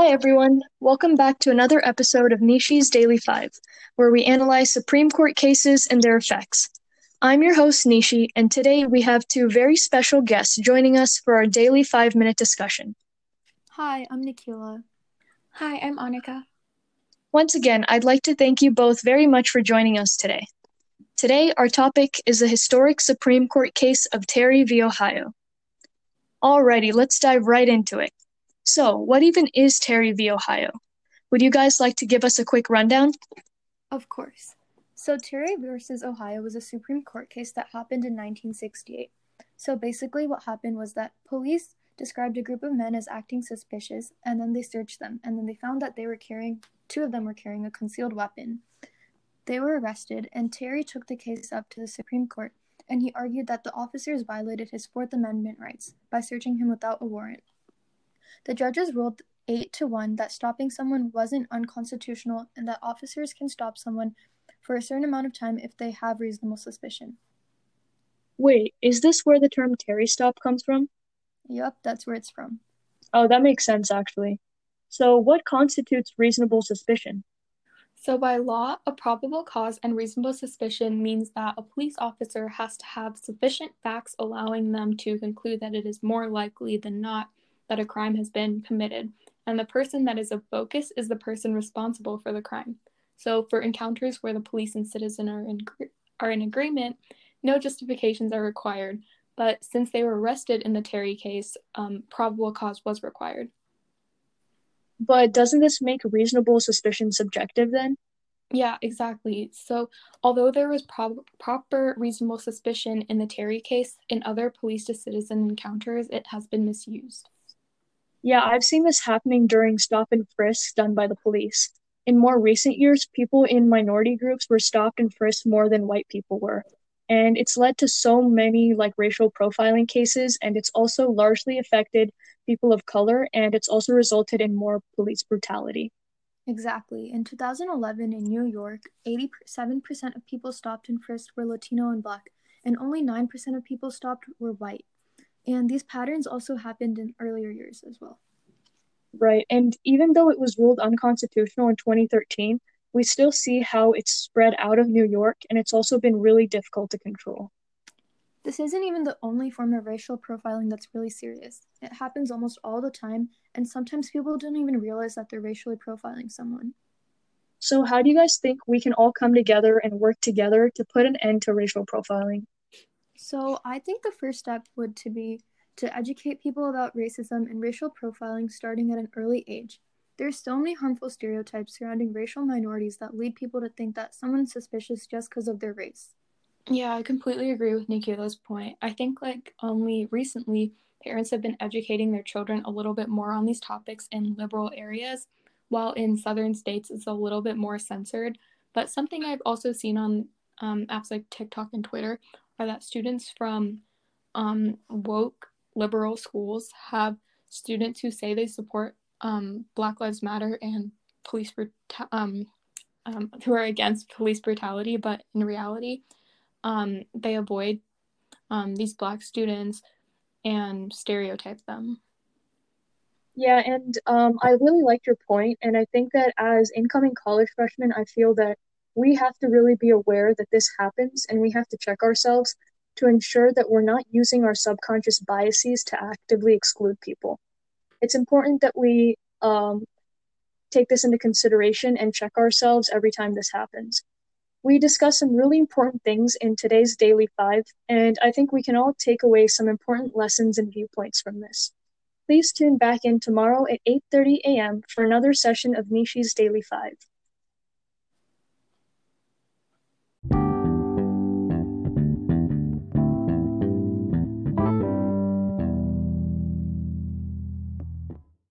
Hi, everyone. Welcome back to another episode of Nishi's Daily Five, where we analyze Supreme Court cases and their effects. I'm your host, Nishi, and today we have two very special guests joining us for our daily five minute discussion. Hi, I'm Nikila. Hi, I'm Annika. Once again, I'd like to thank you both very much for joining us today. Today, our topic is the historic Supreme Court case of Terry v. Ohio. Alrighty, let's dive right into it. So, what even is Terry v. Ohio? Would you guys like to give us a quick rundown? Of course. So, Terry versus Ohio was a Supreme Court case that happened in 1968. So, basically, what happened was that police described a group of men as acting suspicious, and then they searched them, and then they found that they were carrying, two of them were carrying a concealed weapon. They were arrested, and Terry took the case up to the Supreme Court, and he argued that the officers violated his Fourth Amendment rights by searching him without a warrant. The judges ruled 8 to 1 that stopping someone wasn't unconstitutional and that officers can stop someone for a certain amount of time if they have reasonable suspicion. Wait, is this where the term Terry stop comes from? Yep, that's where it's from. Oh, that makes sense, actually. So, what constitutes reasonable suspicion? So, by law, a probable cause and reasonable suspicion means that a police officer has to have sufficient facts allowing them to conclude that it is more likely than not that a crime has been committed, and the person that is a focus is the person responsible for the crime. So, for encounters where the police and citizen are in, are in agreement, no justifications are required. But since they were arrested in the Terry case, um, probable cause was required. But doesn't this make reasonable suspicion subjective then? Yeah, exactly. So, although there was prob- proper reasonable suspicion in the Terry case, in other police to citizen encounters, it has been misused. Yeah, I've seen this happening during stop and frisks done by the police. In more recent years, people in minority groups were stopped and frisked more than white people were. And it's led to so many like racial profiling cases, and it's also largely affected people of color, and it's also resulted in more police brutality. Exactly. In 2011 in New York, 87% of people stopped and frisked were Latino and Black, and only 9% of people stopped were white. And these patterns also happened in earlier years as well. Right. And even though it was ruled unconstitutional in 2013, we still see how it's spread out of New York and it's also been really difficult to control. This isn't even the only form of racial profiling that's really serious. It happens almost all the time, and sometimes people don't even realize that they're racially profiling someone. So, how do you guys think we can all come together and work together to put an end to racial profiling? So I think the first step would to be to educate people about racism and racial profiling starting at an early age. There's so many harmful stereotypes surrounding racial minorities that lead people to think that someone's suspicious just because of their race. Yeah, I completely agree with Nikila's point. I think like only recently parents have been educating their children a little bit more on these topics in liberal areas, while in southern states it's a little bit more censored. But something I've also seen on um, apps like TikTok and Twitter are that students from um, woke liberal schools have students who say they support um, Black Lives Matter and police bruta- um, um, who are against police brutality, but in reality, um, they avoid um, these Black students and stereotype them. Yeah, and um, I really liked your point, and I think that as incoming college freshmen, I feel that we have to really be aware that this happens and we have to check ourselves to ensure that we're not using our subconscious biases to actively exclude people. It's important that we um, take this into consideration and check ourselves every time this happens. We discuss some really important things in today's Daily Five, and I think we can all take away some important lessons and viewpoints from this. Please tune back in tomorrow at 8:30 a.m. for another session of Nishi's Daily Five.